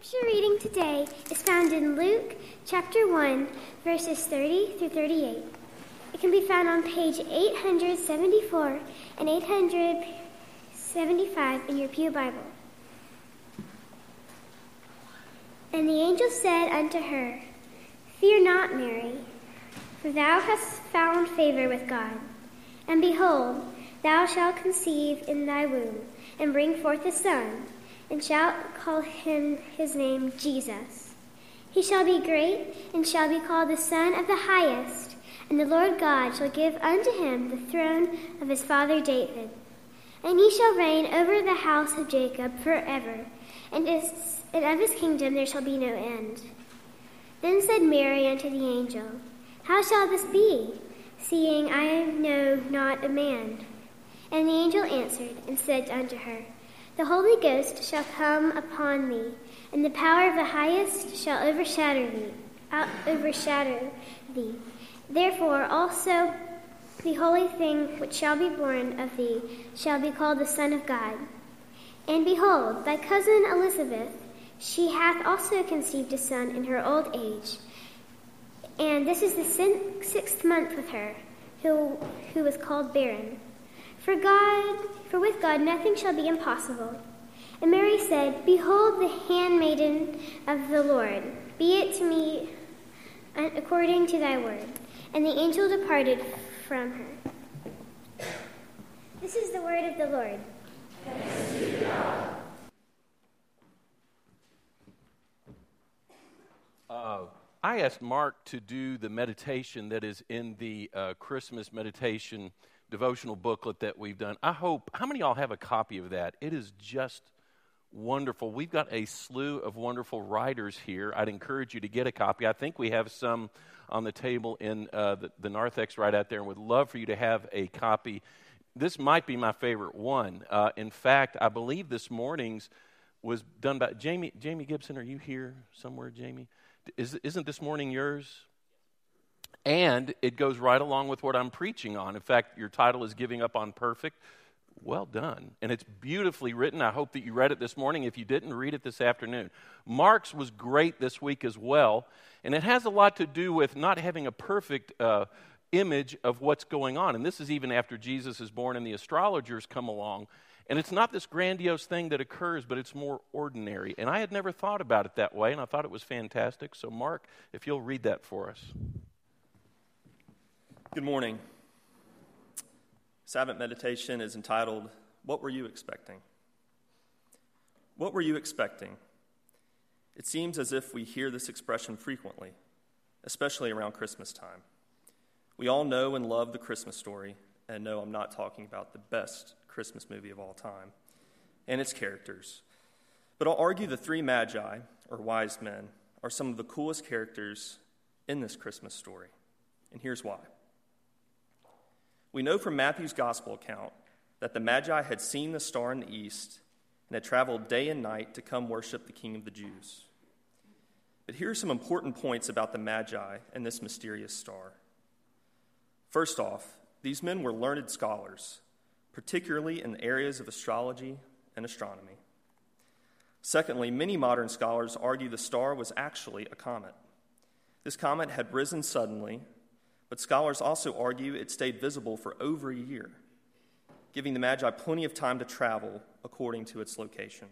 scripture reading today is found in Luke chapter 1, verses 30 through 38. It can be found on page 874 and 875 in your Pew Bible. And the angel said unto her, Fear not, Mary, for thou hast found favor with God. And behold, thou shalt conceive in thy womb, and bring forth a son and shall call him his name Jesus. He shall be great, and shall be called the Son of the Highest, and the Lord God shall give unto him the throne of his father David. And he shall reign over the house of Jacob forever, and, his, and of his kingdom there shall be no end. Then said Mary unto the angel, How shall this be, seeing I know not a man? And the angel answered and said unto her, the Holy Ghost shall come upon thee, and the power of the highest shall overshadow thee. Uh, overshadow thee. Therefore also the holy thing which shall be born of thee shall be called the Son of God. And behold, thy cousin Elizabeth, she hath also conceived a son in her old age. And this is the sixth month with her, who, who was called barren. For God, for with God nothing shall be impossible. And Mary said, Behold the handmaiden of the Lord, be it to me according to thy word. And the angel departed from her. This is the word of the Lord. Uh, I asked Mark to do the meditation that is in the uh, Christmas meditation devotional booklet that we've done. I hope, how many of y'all have a copy of that? It is just wonderful. We've got a slew of wonderful writers here. I'd encourage you to get a copy. I think we have some on the table in uh, the, the narthex right out there and would love for you to have a copy. This might be my favorite one. Uh, in fact, I believe this morning's was done by Jamie. Jamie Gibson, are you here somewhere, Jamie? Is, isn't this morning yours? And it goes right along with what I'm preaching on. In fact, your title is Giving Up on Perfect. Well done. And it's beautifully written. I hope that you read it this morning. If you didn't, read it this afternoon. Mark's was great this week as well. And it has a lot to do with not having a perfect uh, image of what's going on. And this is even after Jesus is born and the astrologers come along. And it's not this grandiose thing that occurs, but it's more ordinary. And I had never thought about it that way, and I thought it was fantastic. So, Mark, if you'll read that for us. Good morning. Sabbath meditation is entitled, What Were You Expecting? What were you expecting? It seems as if we hear this expression frequently, especially around Christmas time. We all know and love the Christmas story, and know I'm not talking about the best Christmas movie of all time and its characters. But I'll argue the three magi, or wise men, are some of the coolest characters in this Christmas story. And here's why. We know from Matthew's gospel account that the Magi had seen the star in the east and had traveled day and night to come worship the King of the Jews. But here are some important points about the Magi and this mysterious star. First off, these men were learned scholars, particularly in the areas of astrology and astronomy. Secondly, many modern scholars argue the star was actually a comet. This comet had risen suddenly but scholars also argue it stayed visible for over a year, giving the Magi plenty of time to travel according to its location.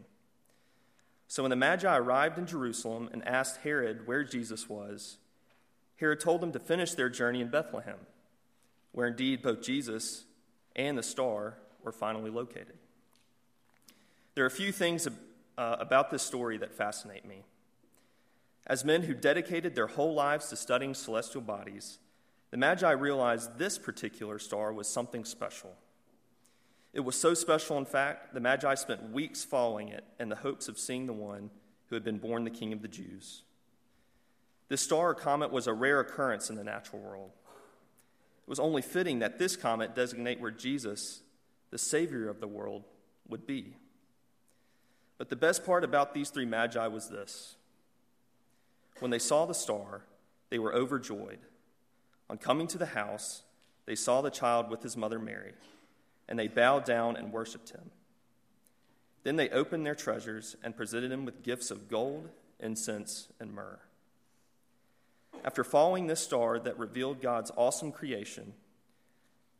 So when the Magi arrived in Jerusalem and asked Herod where Jesus was, Herod told them to finish their journey in Bethlehem, where indeed both Jesus and the star were finally located. There are a few things uh, about this story that fascinate me. As men who dedicated their whole lives to studying celestial bodies, the Magi realized this particular star was something special. It was so special, in fact, the Magi spent weeks following it in the hopes of seeing the one who had been born the King of the Jews. This star or comet was a rare occurrence in the natural world. It was only fitting that this comet designate where Jesus, the Savior of the world, would be. But the best part about these three magi was this when they saw the star, they were overjoyed on coming to the house, they saw the child with his mother Mary, and they bowed down and worshiped him. Then they opened their treasures and presented him with gifts of gold, incense, and myrrh. After following this star that revealed God's awesome creation,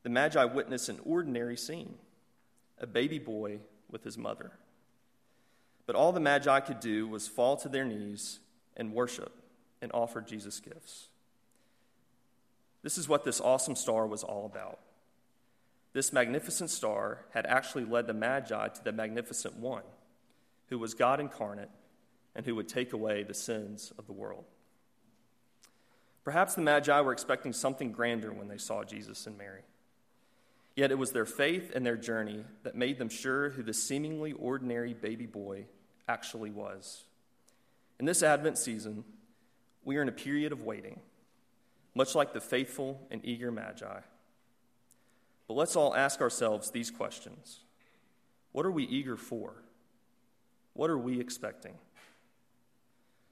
the Magi witnessed an ordinary scene a baby boy with his mother. But all the Magi could do was fall to their knees and worship and offer Jesus gifts. This is what this awesome star was all about. This magnificent star had actually led the Magi to the magnificent one, who was God incarnate and who would take away the sins of the world. Perhaps the Magi were expecting something grander when they saw Jesus and Mary. Yet it was their faith and their journey that made them sure who the seemingly ordinary baby boy actually was. In this Advent season, we are in a period of waiting, much like the faithful and eager Magi. But let's all ask ourselves these questions What are we eager for? What are we expecting?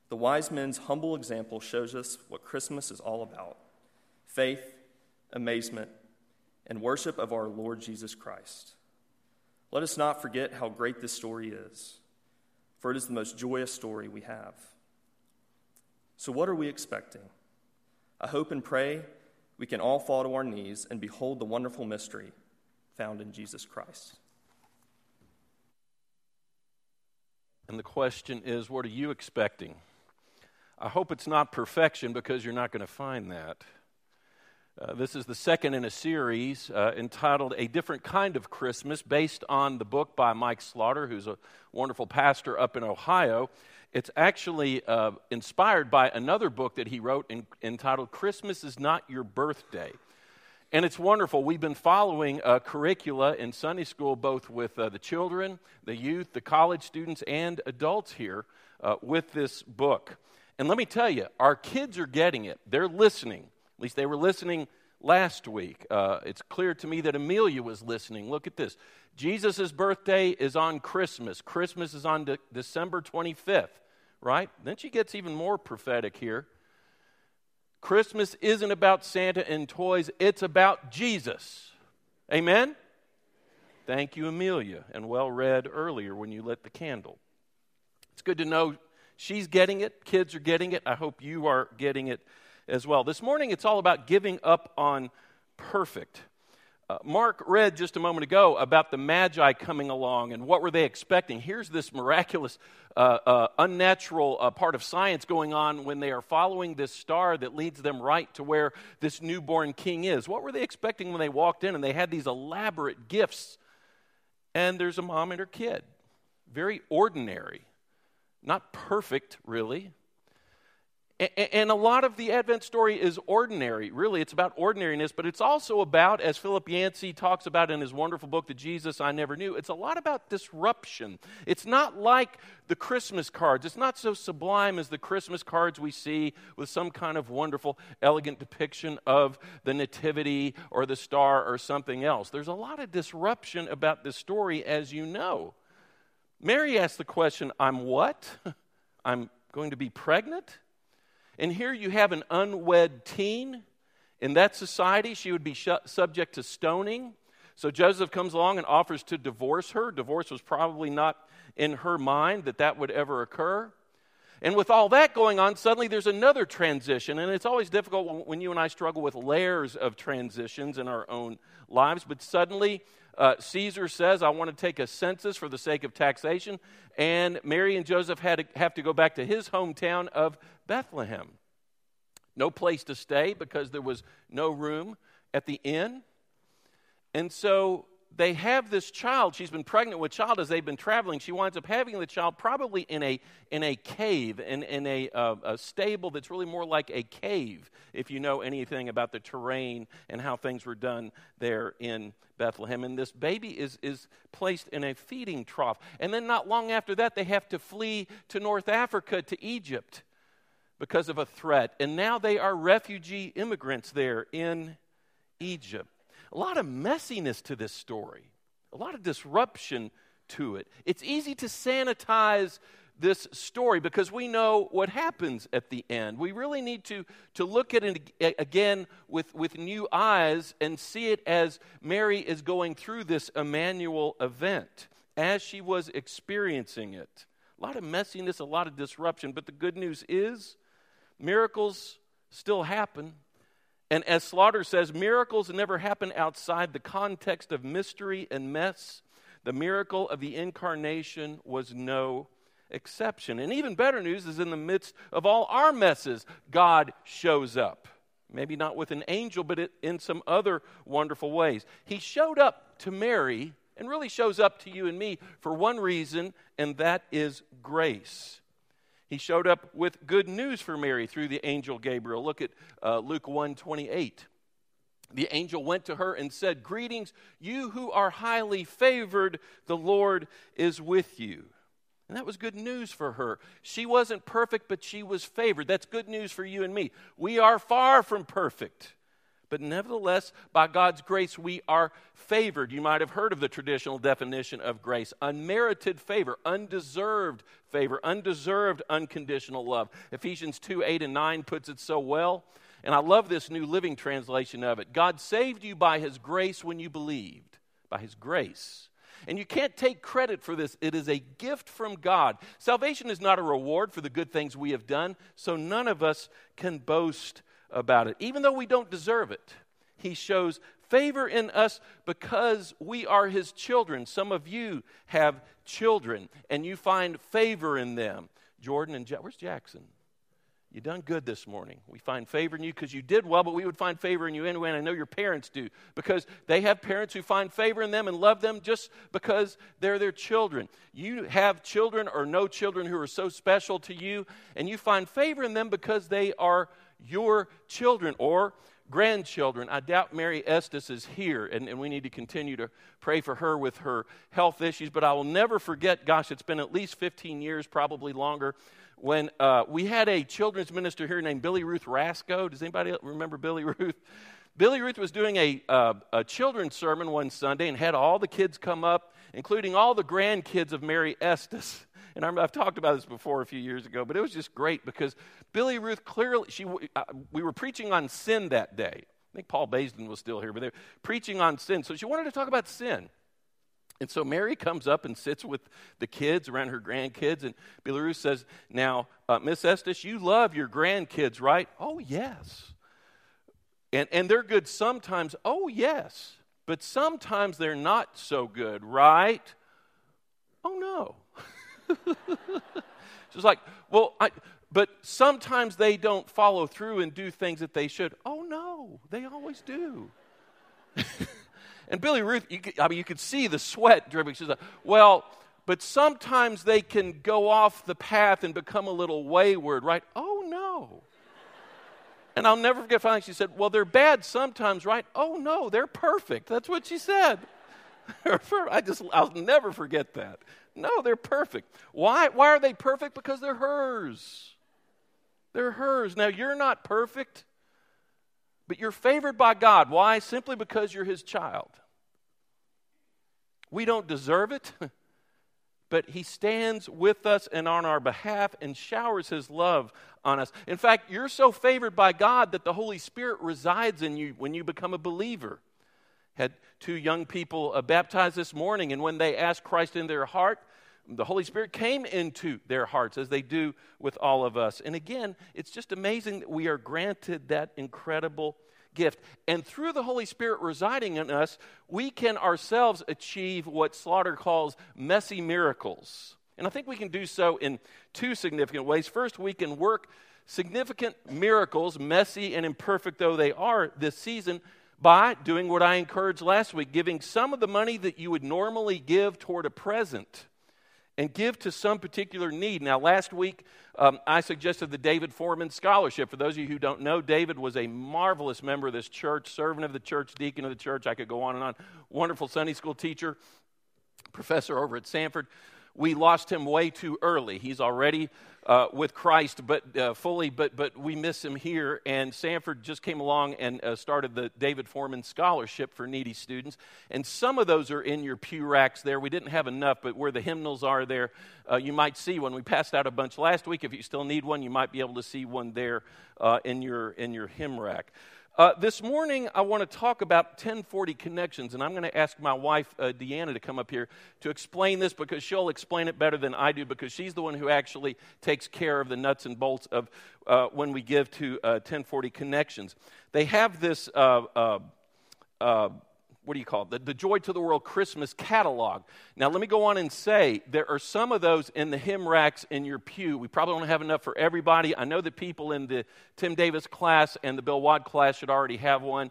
The wise men's humble example shows us what Christmas is all about faith, amazement, and worship of our Lord Jesus Christ. Let us not forget how great this story is, for it is the most joyous story we have. So, what are we expecting? I hope and pray we can all fall to our knees and behold the wonderful mystery found in Jesus Christ. And the question is, what are you expecting? I hope it's not perfection because you're not going to find that. Uh, this is the second in a series uh, entitled A Different Kind of Christmas, based on the book by Mike Slaughter, who's a wonderful pastor up in Ohio. It's actually uh, inspired by another book that he wrote in, entitled Christmas is Not Your Birthday. And it's wonderful. We've been following curricula in Sunday school, both with uh, the children, the youth, the college students, and adults here uh, with this book. And let me tell you, our kids are getting it. They're listening. At least they were listening last week. Uh, it's clear to me that Amelia was listening. Look at this. Jesus' birthday is on Christmas. Christmas is on de- December 25th right? Then she gets even more prophetic here. Christmas isn't about Santa and toys, it's about Jesus. Amen? Thank you, Amelia, and well read earlier when you lit the candle. It's good to know she's getting it, kids are getting it. I hope you are getting it as well. This morning, it's all about giving up on perfect. Uh, Mark read just a moment ago about the Magi coming along and what were they expecting. Here's this miraculous, uh, uh, unnatural uh, part of science going on when they are following this star that leads them right to where this newborn king is. What were they expecting when they walked in and they had these elaborate gifts? And there's a mom and her kid. Very ordinary. Not perfect, really. And a lot of the Advent story is ordinary. Really, it's about ordinariness, but it's also about, as Philip Yancey talks about in his wonderful book, The Jesus I Never Knew, it's a lot about disruption. It's not like the Christmas cards. It's not so sublime as the Christmas cards we see with some kind of wonderful, elegant depiction of the Nativity or the star or something else. There's a lot of disruption about this story, as you know. Mary asked the question, I'm what? I'm going to be pregnant? And here you have an unwed teen. In that society, she would be sh- subject to stoning. So Joseph comes along and offers to divorce her. Divorce was probably not in her mind that that would ever occur. And with all that going on, suddenly there's another transition. And it's always difficult when you and I struggle with layers of transitions in our own lives. But suddenly, uh, Caesar says, I want to take a census for the sake of taxation. And Mary and Joseph had to, have to go back to his hometown of Bethlehem. No place to stay because there was no room at the inn. And so they have this child. She's been pregnant with child as they've been traveling. She winds up having the child probably in a, in a cave, in, in a, uh, a stable that's really more like a cave, if you know anything about the terrain and how things were done there in Bethlehem. And this baby is, is placed in a feeding trough. And then, not long after that, they have to flee to North Africa, to Egypt, because of a threat. And now they are refugee immigrants there in Egypt a lot of messiness to this story, a lot of disruption to it. It's easy to sanitize this story because we know what happens at the end. We really need to, to look at it again with, with new eyes and see it as Mary is going through this Emmanuel event. as she was experiencing it. A lot of messiness, a lot of disruption, but the good news is miracles still happen. And as Slaughter says, miracles never happen outside the context of mystery and mess. The miracle of the incarnation was no exception. And even better news is in the midst of all our messes, God shows up. Maybe not with an angel, but in some other wonderful ways. He showed up to Mary and really shows up to you and me for one reason, and that is grace. He showed up with good news for Mary through the angel Gabriel. Look at uh, Luke 1 28. The angel went to her and said, Greetings, you who are highly favored, the Lord is with you. And that was good news for her. She wasn't perfect, but she was favored. That's good news for you and me. We are far from perfect. But nevertheless, by God's grace, we are favored. You might have heard of the traditional definition of grace unmerited favor, undeserved favor, undeserved unconditional love. Ephesians 2 8 and 9 puts it so well. And I love this New Living Translation of it. God saved you by his grace when you believed, by his grace. And you can't take credit for this. It is a gift from God. Salvation is not a reward for the good things we have done, so none of us can boast about it, even though we don't deserve it. He shows favor in us because we are his children. Some of you have children, and you find favor in them. Jordan and where's Jackson? You done good this morning. We find favor in you because you did well, but we would find favor in you anyway, and I know your parents do because they have parents who find favor in them and love them just because they're their children. You have children or no children who are so special to you, and you find favor in them because they are your children or grandchildren. I doubt Mary Estes is here, and, and we need to continue to pray for her with her health issues, but I will never forget, gosh, it's been at least 15 years, probably longer when uh, we had a children's minister here named Billy Ruth Rasco. Does anybody remember Billy Ruth? Billy Ruth was doing a, uh, a children's sermon one Sunday and had all the kids come up, including all the grandkids of Mary Estes. And I've talked about this before a few years ago, but it was just great because Billy Ruth clearly, she, uh, we were preaching on sin that day. I think Paul Baisden was still here, but they were preaching on sin. So she wanted to talk about sin. And so Mary comes up and sits with the kids around her grandkids, and Billy Ruth says, Now, uh, Miss Estes, you love your grandkids, right? Oh, yes. And, and they're good sometimes. Oh, yes. But sometimes they're not so good, right? Oh, no. She's like, Well, I, but sometimes they don't follow through and do things that they should. Oh, no, they always do. And Billy Ruth, you could, I mean, you could see the sweat dripping. She's like, well, but sometimes they can go off the path and become a little wayward, right? Oh, no. And I'll never forget finally she said, Well, they're bad sometimes, right? Oh, no, they're perfect. That's what she said. I just, I'll never forget that. No, they're perfect. Why? Why are they perfect? Because they're hers. They're hers. Now, you're not perfect, but you're favored by God. Why? Simply because you're His child. We don't deserve it, but He stands with us and on our behalf and showers His love on us. In fact, you're so favored by God that the Holy Spirit resides in you when you become a believer. Had two young people uh, baptized this morning, and when they asked Christ in their heart, the Holy Spirit came into their hearts as they do with all of us. And again, it's just amazing that we are granted that incredible gift. And through the Holy Spirit residing in us, we can ourselves achieve what Slaughter calls messy miracles. And I think we can do so in two significant ways. First, we can work significant miracles, messy and imperfect though they are this season, by doing what I encouraged last week giving some of the money that you would normally give toward a present and give to some particular need. Now, last week, um, I suggested the David Foreman Scholarship. For those of you who don't know, David was a marvelous member of this church, servant of the church, deacon of the church. I could go on and on. Wonderful Sunday school teacher, professor over at Samford. We lost him way too early. He's already uh, with Christ, but uh, fully, but but we miss him here. And Samford just came along and uh, started the David Foreman Scholarship for needy students. And some of those are in your pew racks there. We didn't have enough, but where the hymnals are there, uh, you might see one. We passed out a bunch last week. If you still need one, you might be able to see one there uh, in your in your hymn rack. Uh, this morning, I want to talk about 1040 connections, and I'm going to ask my wife, uh, Deanna, to come up here to explain this because she'll explain it better than I do because she's the one who actually takes care of the nuts and bolts of uh, when we give to 1040 uh, connections. They have this uh, uh, what do you call it? The, the Joy to the World Christmas catalog. Now, let me go on and say there are some of those in the hymn racks in your pew. We probably don't have enough for everybody. I know that people in the Tim Davis class and the Bill Wad class should already have one.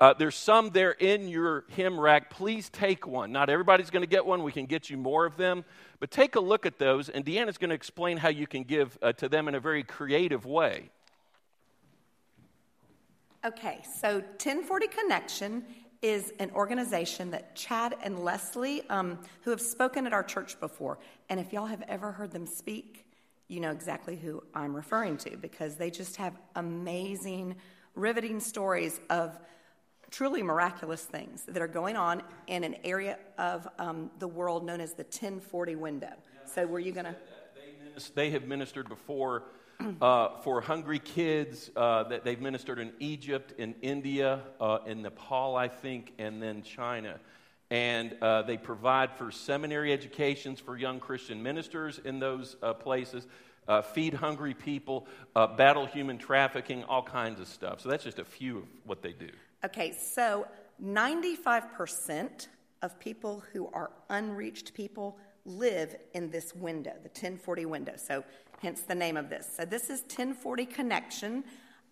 Uh, there's some there in your hymn rack. Please take one. Not everybody's going to get one. We can get you more of them. But take a look at those, and Deanna's going to explain how you can give uh, to them in a very creative way. Okay, so 1040 Connection is an organization that Chad and Leslie, um, who have spoken at our church before, and if y'all have ever heard them speak, you know exactly who I'm referring to because they just have amazing, riveting stories of truly miraculous things that are going on in an area of um, the world known as the 1040 window. So, were you going to? They have ministered before uh, for hungry kids uh, that they've ministered in Egypt, in India, uh, in Nepal, I think, and then China. And uh, they provide for seminary educations for young Christian ministers in those uh, places, uh, feed hungry people, battle human trafficking, all kinds of stuff. So that's just a few of what they do. Okay, so 95% of people who are unreached people live in this window, the 1040 window. So hence the name of this. So this is 1040 Connection.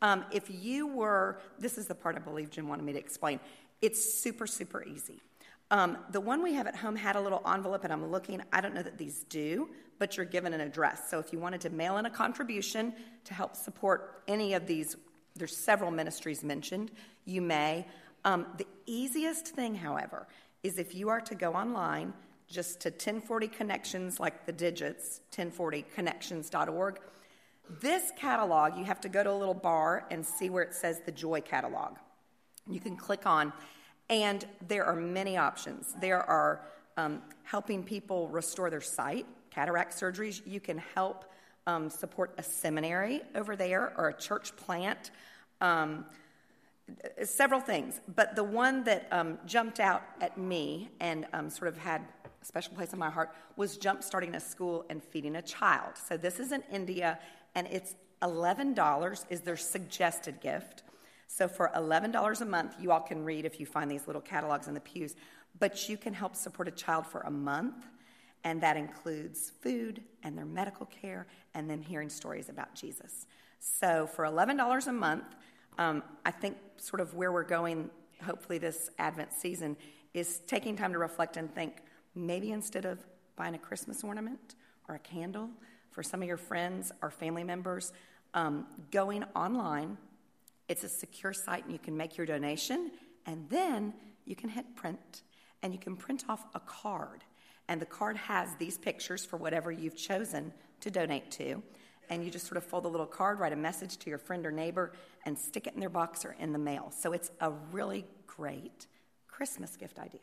Um, if you were, this is the part I believe Jim wanted me to explain. It's super, super easy. Um, the one we have at home had a little envelope, and I'm looking. I don't know that these do, but you're given an address. So if you wanted to mail in a contribution to help support any of these, there's several ministries mentioned, you may. Um, the easiest thing, however, is if you are to go online just to 1040 Connections, like the digits, 1040connections.org. This catalog, you have to go to a little bar and see where it says the Joy catalog. You can click on, and there are many options. There are um, helping people restore their sight, cataract surgeries. You can help um, support a seminary over there or a church plant. Um, several things, but the one that um, jumped out at me and um, sort of had special place in my heart was jump starting a school and feeding a child. So this is in India, and it's $11 is their suggested gift. So for $11 a month, you all can read if you find these little catalogs in the pews, but you can help support a child for a month, and that includes food and their medical care and them hearing stories about Jesus. So for $11 a month, um, I think sort of where we're going, hopefully this Advent season, is taking time to reflect and think Maybe instead of buying a Christmas ornament or a candle for some of your friends or family members, um, going online. It's a secure site and you can make your donation, and then you can hit print and you can print off a card. And the card has these pictures for whatever you've chosen to donate to. And you just sort of fold the little card, write a message to your friend or neighbor, and stick it in their box or in the mail. So it's a really great Christmas gift idea.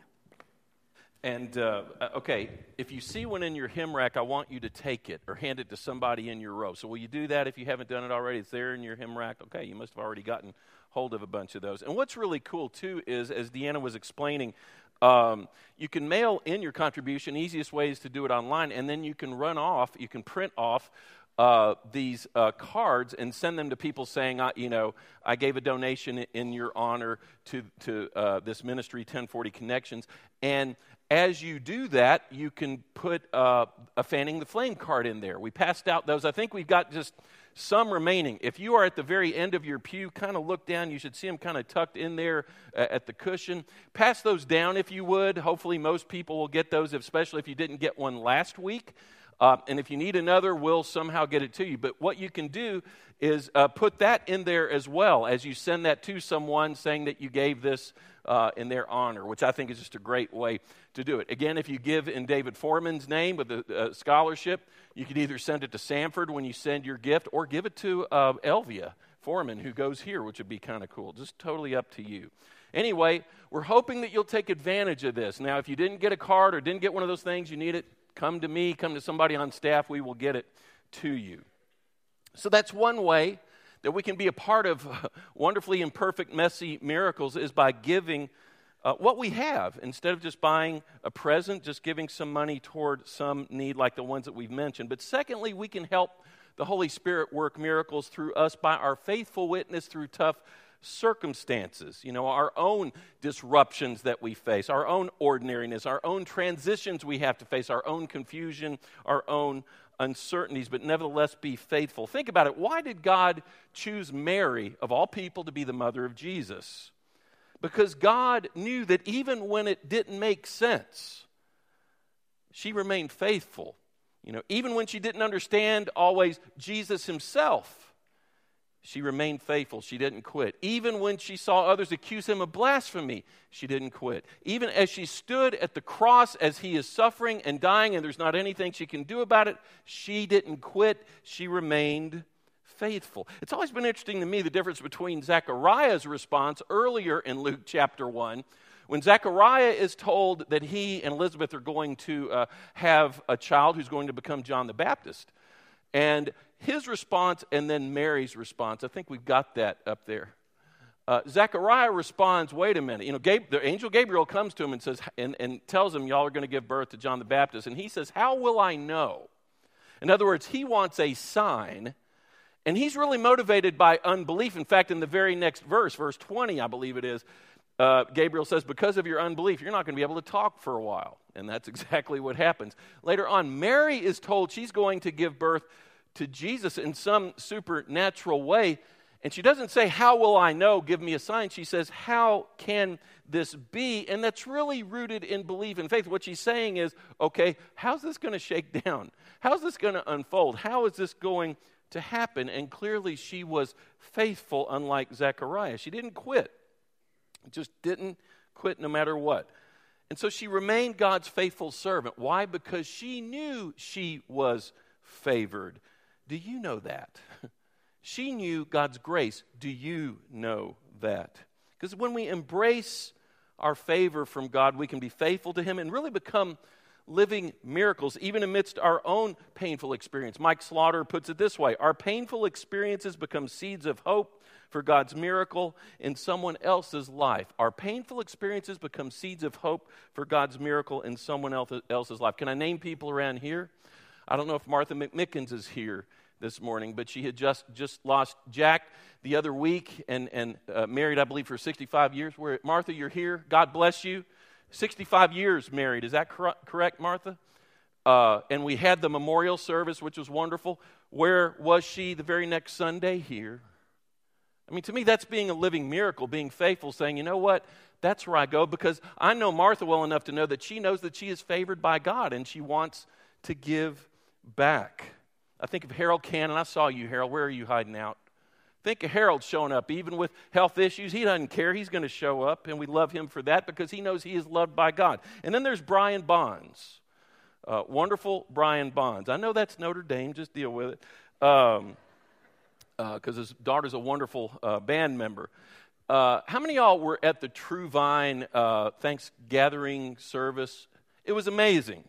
And uh, okay, if you see one in your hymn rack, I want you to take it or hand it to somebody in your row. So, will you do that if you haven't done it already? It's there in your hymn rack. Okay, you must have already gotten hold of a bunch of those. And what's really cool, too, is as Deanna was explaining, um, you can mail in your contribution. Easiest way is to do it online, and then you can run off, you can print off uh, these uh, cards and send them to people saying, uh, you know, I gave a donation in your honor to, to uh, this ministry, 1040 Connections. And as you do that, you can put uh, a fanning the flame card in there. We passed out those. I think we've got just some remaining. If you are at the very end of your pew, kind of look down. You should see them kind of tucked in there uh, at the cushion. Pass those down if you would. Hopefully, most people will get those, especially if you didn't get one last week. Uh, and if you need another, we'll somehow get it to you. But what you can do is uh, put that in there as well as you send that to someone saying that you gave this uh, in their honor, which I think is just a great way to do it. Again, if you give in David Foreman's name with a, uh, scholarship, you could either send it to Samford when you send your gift or give it to uh, Elvia Foreman, who goes here, which would be kind of cool. Just totally up to you. Anyway, we're hoping that you'll take advantage of this. Now, if you didn't get a card or didn't get one of those things, you need it, come to me, come to somebody on staff. We will get it to you. So that's one way that we can be a part of wonderfully imperfect, messy miracles is by giving uh, what we have instead of just buying a present, just giving some money toward some need like the ones that we've mentioned. But secondly, we can help the Holy Spirit work miracles through us by our faithful witness through tough circumstances, you know, our own disruptions that we face, our own ordinariness, our own transitions we have to face, our own confusion, our own uncertainties, but nevertheless be faithful. Think about it. Why did God choose Mary, of all people, to be the mother of Jesus? Because God knew that even when it didn't make sense, she remained faithful. You know, even when she didn't understand always Jesus himself, she remained faithful. She didn't quit. Even when she saw others accuse him of blasphemy, she didn't quit. Even as she stood at the cross as he is suffering and dying and there's not anything she can do about it, she didn't quit. She remained faithful. It's always been interesting to me the difference between Zechariah's response earlier in Luke chapter 1 when Zechariah is told that he and Elizabeth are going to uh, have a child who's going to become John the Baptist. And his response and then Mary's response. I think we've got that up there. Uh, Zechariah responds, wait a minute. You know, Gabe, the angel Gabriel comes to him and says, and, and tells him, y'all are going to give birth to John the Baptist. And he says, how will I know? In other words, he wants a sign, and he's really motivated by unbelief. In fact, in the very next verse, verse 20, I believe it is, uh, Gabriel says, because of your unbelief, you're not going to be able to talk for a while. And that's exactly what happens. Later on, Mary is told she's going to give birth to Jesus in some supernatural way. And she doesn't say, How will I know? Give me a sign. She says, How can this be? And that's really rooted in belief and faith. What she's saying is, Okay, how's this going to shake down? How's this going to unfold? How is this going to happen? And clearly, she was faithful, unlike Zechariah. She didn't quit, just didn't quit no matter what. And so she remained God's faithful servant. Why? Because she knew she was favored. Do you know that? She knew God's grace. Do you know that? Because when we embrace our favor from God, we can be faithful to Him and really become living miracles, even amidst our own painful experience. Mike Slaughter puts it this way Our painful experiences become seeds of hope for God's miracle in someone else's life. Our painful experiences become seeds of hope for God's miracle in someone else's life. Can I name people around here? I don't know if Martha McMickens is here this morning, but she had just, just lost Jack the other week and, and uh, married, I believe, for 65 years. Where, Martha, you're here. God bless you. 65 years married. Is that cor- correct, Martha? Uh, and we had the memorial service, which was wonderful. Where was she the very next Sunday? Here. I mean, to me, that's being a living miracle, being faithful, saying, you know what? That's where I go because I know Martha well enough to know that she knows that she is favored by God and she wants to give back. I think of Harold Cannon. I saw you, Harold. Where are you hiding out? Think of Harold showing up, even with health issues. He doesn't care. He's going to show up, and we love him for that because he knows he is loved by God. And then there's Brian Bonds, uh, wonderful Brian Bonds. I know that's Notre Dame. Just deal with it, because um, uh, his daughter's a wonderful uh, band member. Uh, how many y'all were at the True Vine uh, Thanksgiving service? It was amazing.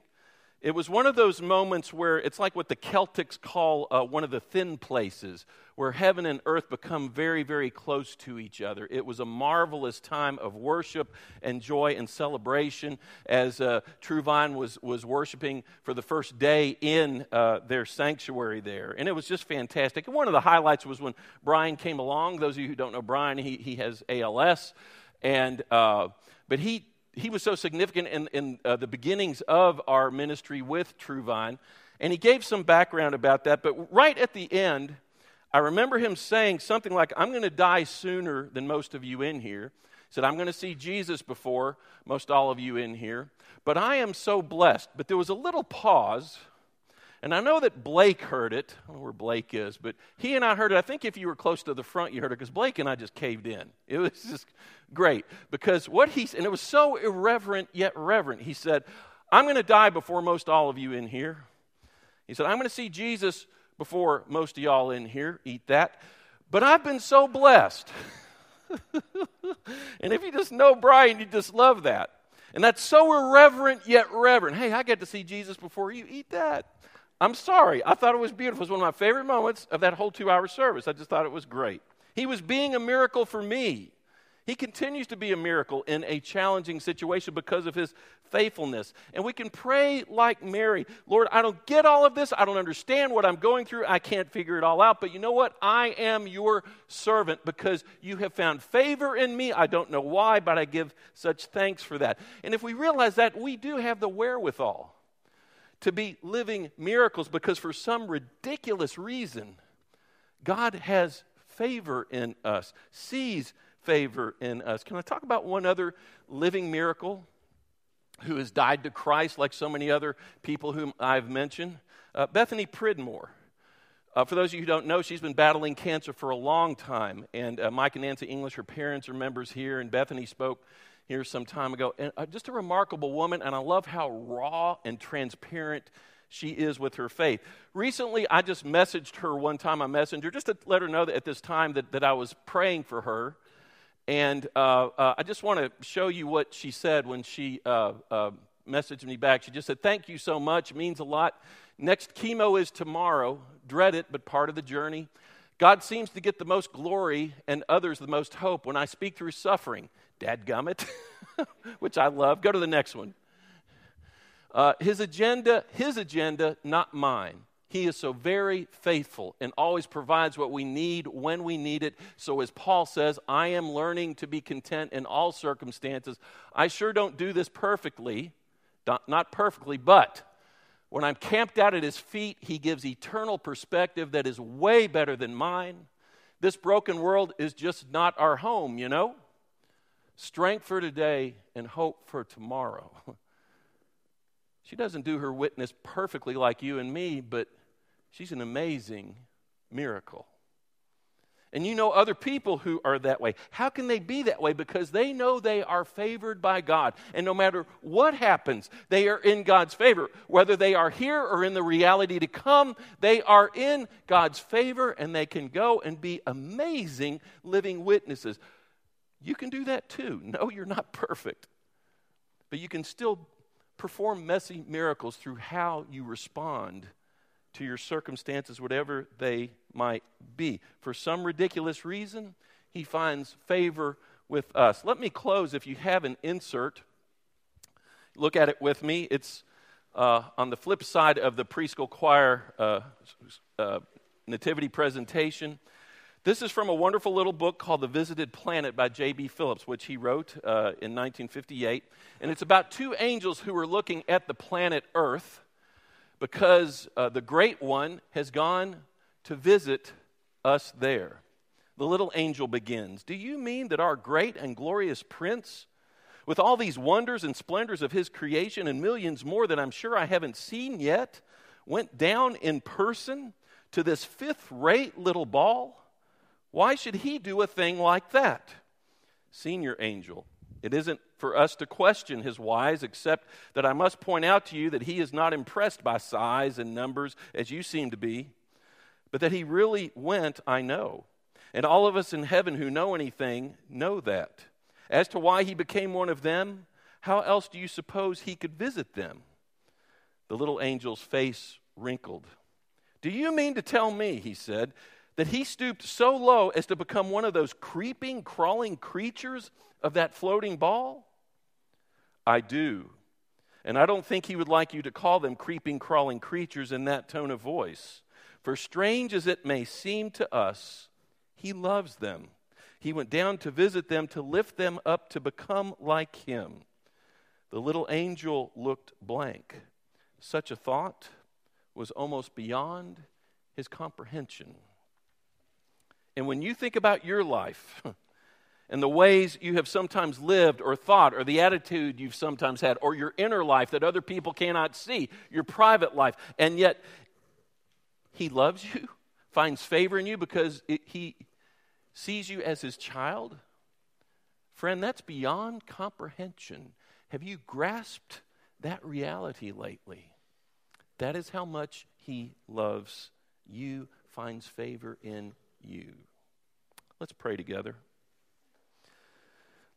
It was one of those moments where it's like what the Celtics call uh, one of the thin places, where heaven and earth become very, very close to each other. It was a marvelous time of worship and joy and celebration as uh, True Vine was, was worshiping for the first day in uh, their sanctuary there. And it was just fantastic. And one of the highlights was when Brian came along. Those of you who don't know Brian, he, he has ALS. And, uh, but he he was so significant in, in uh, the beginnings of our ministry with True Vine. And he gave some background about that. But right at the end, I remember him saying something like, I'm going to die sooner than most of you in here. He said, I'm going to see Jesus before most all of you in here. But I am so blessed. But there was a little pause and I know that Blake heard it. I don't know where Blake is, but he and I heard it. I think if you were close to the front, you heard it because Blake and I just caved in. It was just great because what he and it was so irreverent yet reverent. He said, "I'm going to die before most all of you in here." He said, "I'm going to see Jesus before most of y'all in here. Eat that." But I've been so blessed. and if you just know Brian, you just love that. And that's so irreverent yet reverent. Hey, I get to see Jesus before you. Eat that. I'm sorry. I thought it was beautiful. It was one of my favorite moments of that whole two hour service. I just thought it was great. He was being a miracle for me. He continues to be a miracle in a challenging situation because of his faithfulness. And we can pray like Mary Lord, I don't get all of this. I don't understand what I'm going through. I can't figure it all out. But you know what? I am your servant because you have found favor in me. I don't know why, but I give such thanks for that. And if we realize that, we do have the wherewithal to be living miracles because for some ridiculous reason, God has favor in us, sees favor in us. Can I talk about one other living miracle who has died to Christ like so many other people whom I've mentioned? Uh, Bethany Pridmore. Uh, for those of you who don't know, she's been battling cancer for a long time. And uh, Mike and Nancy English, her parents, are members here, and Bethany spoke here some time ago. And uh, just a remarkable woman, and I love how raw and transparent she is with her faith. Recently, I just messaged her one time on Messenger just to let her know that at this time that, that I was praying for her. And uh, uh, I just want to show you what she said when she uh, uh, messaged me back. She just said, Thank you so much. It means a lot. Next chemo is tomorrow. Dread it, but part of the journey. God seems to get the most glory and others the most hope when I speak through suffering. Dadgummit, which I love. Go to the next one. Uh, his agenda, his agenda, not mine. He is so very faithful and always provides what we need when we need it. So, as Paul says, I am learning to be content in all circumstances. I sure don't do this perfectly, not perfectly, but when I'm camped out at his feet, he gives eternal perspective that is way better than mine. This broken world is just not our home, you know? Strength for today and hope for tomorrow. She doesn't do her witness perfectly like you and me, but She's an amazing miracle. And you know other people who are that way. How can they be that way? Because they know they are favored by God. And no matter what happens, they are in God's favor. Whether they are here or in the reality to come, they are in God's favor and they can go and be amazing living witnesses. You can do that too. No, you're not perfect. But you can still perform messy miracles through how you respond to your circumstances, whatever they might be. For some ridiculous reason, he finds favor with us. Let me close. If you have an insert, look at it with me. It's uh, on the flip side of the preschool choir uh, uh, nativity presentation. This is from a wonderful little book called The Visited Planet by J.B. Phillips, which he wrote uh, in 1958. And it's about two angels who are looking at the planet Earth because uh, the great one has gone to visit us there. The little angel begins Do you mean that our great and glorious prince, with all these wonders and splendors of his creation and millions more that I'm sure I haven't seen yet, went down in person to this fifth rate little ball? Why should he do a thing like that? Senior angel, it isn't for us to question his whys, except that I must point out to you that he is not impressed by size and numbers as you seem to be, but that he really went, I know. And all of us in heaven who know anything know that. As to why he became one of them, how else do you suppose he could visit them? The little angel's face wrinkled. Do you mean to tell me, he said, that he stooped so low as to become one of those creeping, crawling creatures of that floating ball? I do. And I don't think he would like you to call them creeping, crawling creatures in that tone of voice. For strange as it may seem to us, he loves them. He went down to visit them, to lift them up, to become like him. The little angel looked blank. Such a thought was almost beyond his comprehension. And when you think about your life, and the ways you have sometimes lived or thought, or the attitude you've sometimes had, or your inner life that other people cannot see, your private life, and yet He loves you, finds favor in you because it, He sees you as His child. Friend, that's beyond comprehension. Have you grasped that reality lately? That is how much He loves you, finds favor in you. Let's pray together.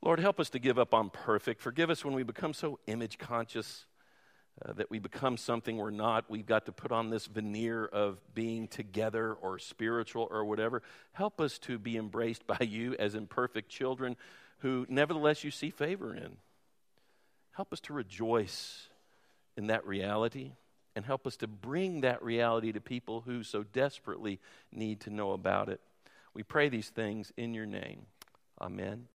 Lord, help us to give up on perfect. Forgive us when we become so image conscious uh, that we become something we're not. We've got to put on this veneer of being together or spiritual or whatever. Help us to be embraced by you as imperfect children who, nevertheless, you see favor in. Help us to rejoice in that reality and help us to bring that reality to people who so desperately need to know about it. We pray these things in your name. Amen.